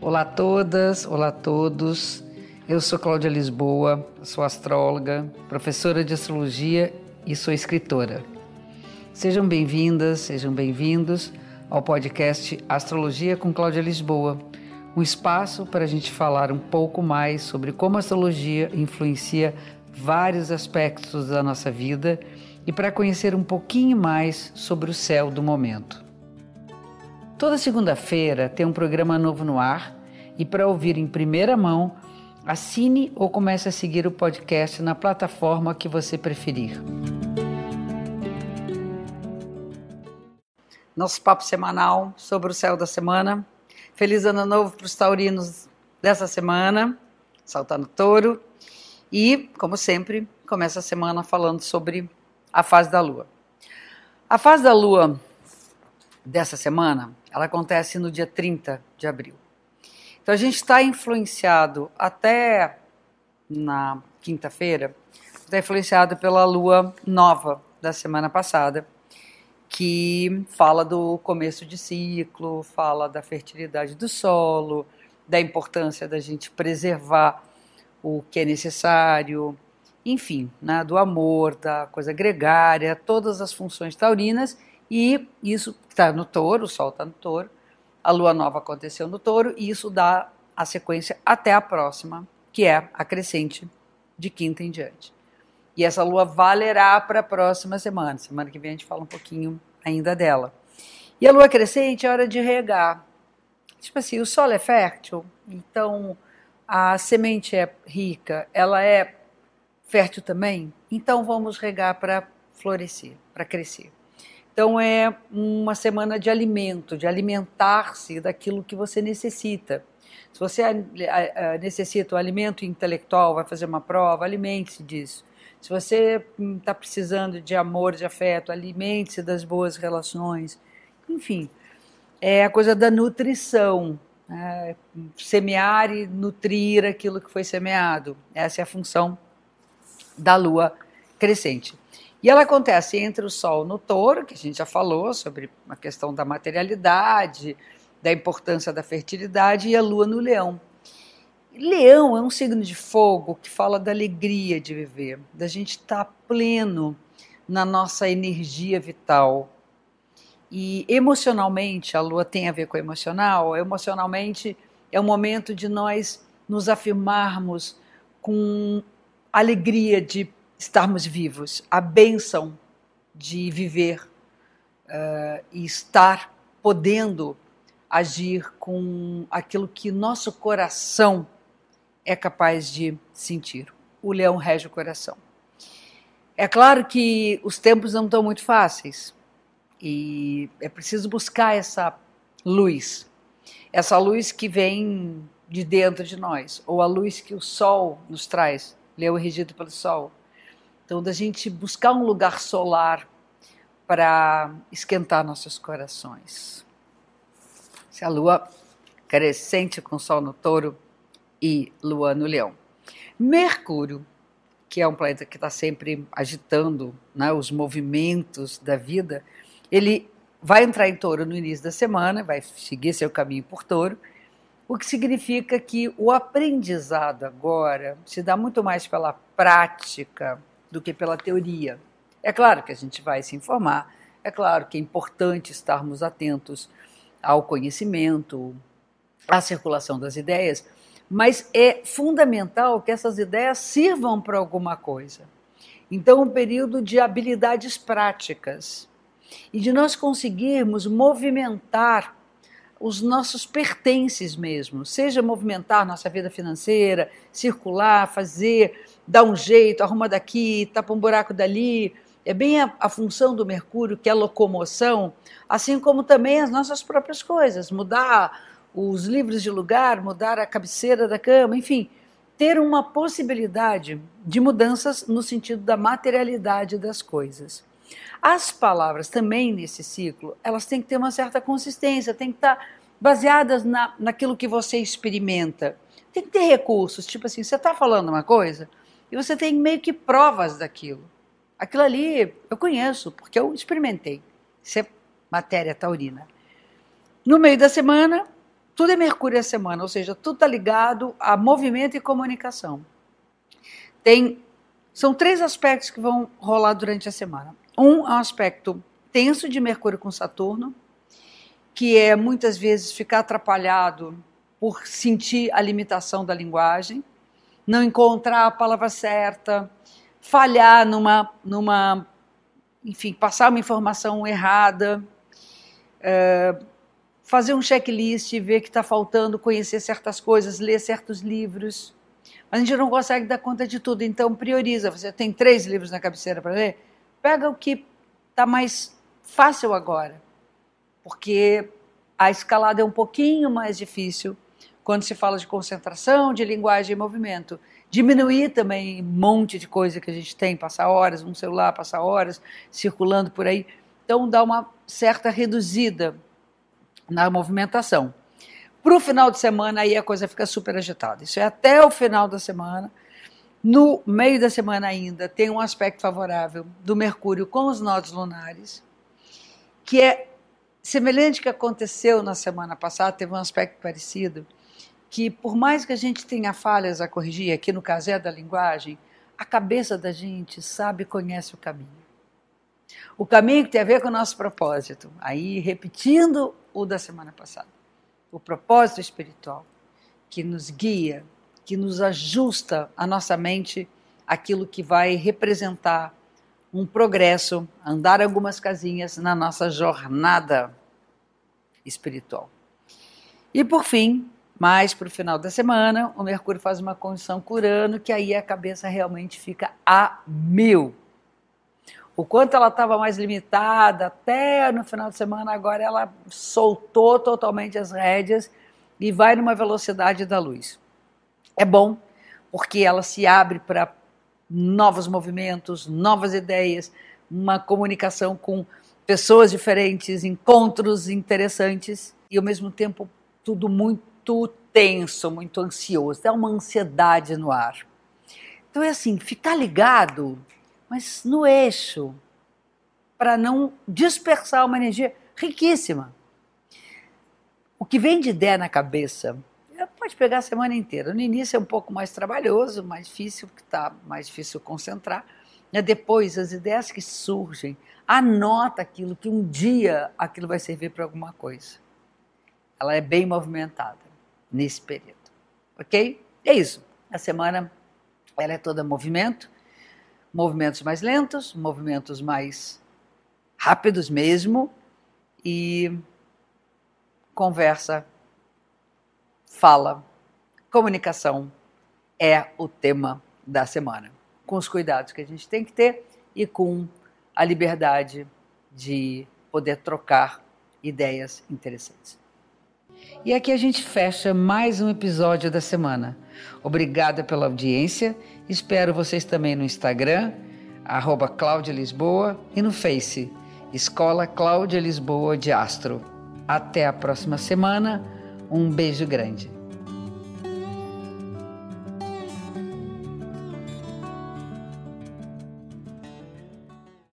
Olá a todas, olá a todos. Eu sou Cláudia Lisboa, sou astróloga, professora de astrologia e sou escritora. Sejam bem-vindas, sejam bem-vindos ao podcast Astrologia com Cláudia Lisboa, um espaço para a gente falar um pouco mais sobre como a astrologia influencia vários aspectos da nossa vida e para conhecer um pouquinho mais sobre o céu do momento. Toda segunda-feira tem um programa novo no ar e para ouvir em primeira mão, assine ou comece a seguir o podcast na plataforma que você preferir. Nosso papo semanal sobre o céu da semana Feliz ano novo para os taurinos dessa semana, saltando touro. E, como sempre, começa a semana falando sobre a fase da lua. A fase da lua dessa semana, ela acontece no dia 30 de abril. Então a gente está influenciado até na quinta-feira, está influenciado pela lua nova da semana passada, que fala do começo de ciclo, fala da fertilidade do solo, da importância da gente preservar o que é necessário, enfim, né, do amor, da coisa gregária, todas as funções taurinas, e isso está no touro, o sol está no touro, a lua nova aconteceu no touro, e isso dá a sequência até a próxima, que é a crescente de quinta em diante. E essa lua valerá para a próxima semana. Semana que vem a gente fala um pouquinho ainda dela. E a lua crescente é hora de regar. Tipo assim, o solo é fértil, então a semente é rica, ela é fértil também, então vamos regar para florescer, para crescer. Então é uma semana de alimento, de alimentar-se daquilo que você necessita. Se você necessita o alimento intelectual, vai fazer uma prova, alimente-se disso. Se você está precisando de amor, de afeto, alimente-se das boas relações. Enfim, é a coisa da nutrição. Né? Semear e nutrir aquilo que foi semeado. Essa é a função da lua crescente. E ela acontece entre o Sol no touro, que a gente já falou sobre a questão da materialidade, da importância da fertilidade, e a lua no leão. Leão é um signo de fogo que fala da alegria de viver, da gente estar tá pleno na nossa energia vital. E emocionalmente, a lua tem a ver com emocional, emocionalmente é o momento de nós nos afirmarmos com alegria de estarmos vivos, a bênção de viver uh, e estar podendo agir com aquilo que nosso coração é capaz de sentir. O leão rege o coração. É claro que os tempos não estão muito fáceis e é preciso buscar essa luz, essa luz que vem de dentro de nós, ou a luz que o sol nos traz. Leão é regido pelo sol. Então, da gente buscar um lugar solar para esquentar nossos corações. Se a lua crescente com sol no touro e Lua no Leão. Mercúrio, que é um planeta que está sempre agitando né, os movimentos da vida, ele vai entrar em touro no início da semana, vai seguir seu caminho por touro, o que significa que o aprendizado agora se dá muito mais pela prática do que pela teoria. É claro que a gente vai se informar, é claro que é importante estarmos atentos ao conhecimento, à circulação das ideias, mas é fundamental que essas ideias sirvam para alguma coisa. Então, um período de habilidades práticas e de nós conseguirmos movimentar os nossos pertences mesmo, seja movimentar nossa vida financeira, circular, fazer, dar um jeito, arruma daqui, tapa um buraco dali. É bem a, a função do Mercúrio, que é a locomoção, assim como também as nossas próprias coisas, mudar os livros de lugar, mudar a cabeceira da cama, enfim, ter uma possibilidade de mudanças no sentido da materialidade das coisas. As palavras também nesse ciclo, elas têm que ter uma certa consistência, têm que estar baseadas na, naquilo que você experimenta. Tem que ter recursos, tipo assim, você está falando uma coisa e você tem meio que provas daquilo. Aquilo ali eu conheço, porque eu experimentei. Isso é matéria taurina. No meio da semana, tudo é Mercúrio a semana, ou seja, tudo está ligado a movimento e comunicação. Tem, são três aspectos que vão rolar durante a semana. Um é um aspecto tenso de Mercúrio com Saturno, que é muitas vezes ficar atrapalhado por sentir a limitação da linguagem, não encontrar a palavra certa, falhar numa, numa enfim, passar uma informação errada, é, fazer um checklist, ver que está faltando, conhecer certas coisas, ler certos livros. Mas a gente não consegue dar conta de tudo, então prioriza. Você tem três livros na cabeceira para ler? Pega o que está mais fácil agora, porque a escalada é um pouquinho mais difícil quando se fala de concentração, de linguagem e movimento. Diminuir também um monte de coisa que a gente tem, passar horas no celular, passar horas circulando por aí. Então dá uma certa reduzida na movimentação. Para o final de semana, aí a coisa fica super agitada. Isso é até o final da semana. No meio da semana ainda tem um aspecto favorável do Mercúrio com os nodos lunares, que é semelhante que aconteceu na semana passada, teve um aspecto parecido, que por mais que a gente tenha falhas a corrigir, aqui no caso é da linguagem, a cabeça da gente sabe e conhece o caminho. O caminho que tem a ver com o nosso propósito. Aí, repetindo o da semana passada. O propósito espiritual que nos guia, que nos ajusta a nossa mente aquilo que vai representar um progresso, andar algumas casinhas na nossa jornada espiritual. E por fim, mais para o final da semana, o Mercúrio faz uma condição com Urano, que aí a cabeça realmente fica a mil. O quanto ela estava mais limitada até no final de semana, agora ela soltou totalmente as rédeas e vai numa velocidade da luz. É bom, porque ela se abre para novos movimentos, novas ideias, uma comunicação com pessoas diferentes, encontros interessantes e ao mesmo tempo tudo muito tenso, muito ansioso, dá uma ansiedade no ar. Então é assim, ficar ligado, mas no eixo, para não dispersar uma energia riquíssima. O que vem de ideia na cabeça pode pegar a semana inteira. No início é um pouco mais trabalhoso, mais difícil, porque está mais difícil concentrar. Né? Depois, as ideias que surgem, anota aquilo que um dia aquilo vai servir para alguma coisa. Ela é bem movimentada nesse período. Ok? É isso. A semana ela é toda movimento, movimentos mais lentos, movimentos mais rápidos mesmo e conversa, fala, comunicação é o tema da semana, com os cuidados que a gente tem que ter e com a liberdade de poder trocar ideias interessantes. E aqui a gente fecha mais um episódio da semana. Obrigada pela audiência. Espero vocês também no Instagram, arroba Cláudia Lisboa, e no Face, Escola Cláudia Lisboa de Astro. Até a próxima semana. Um beijo grande.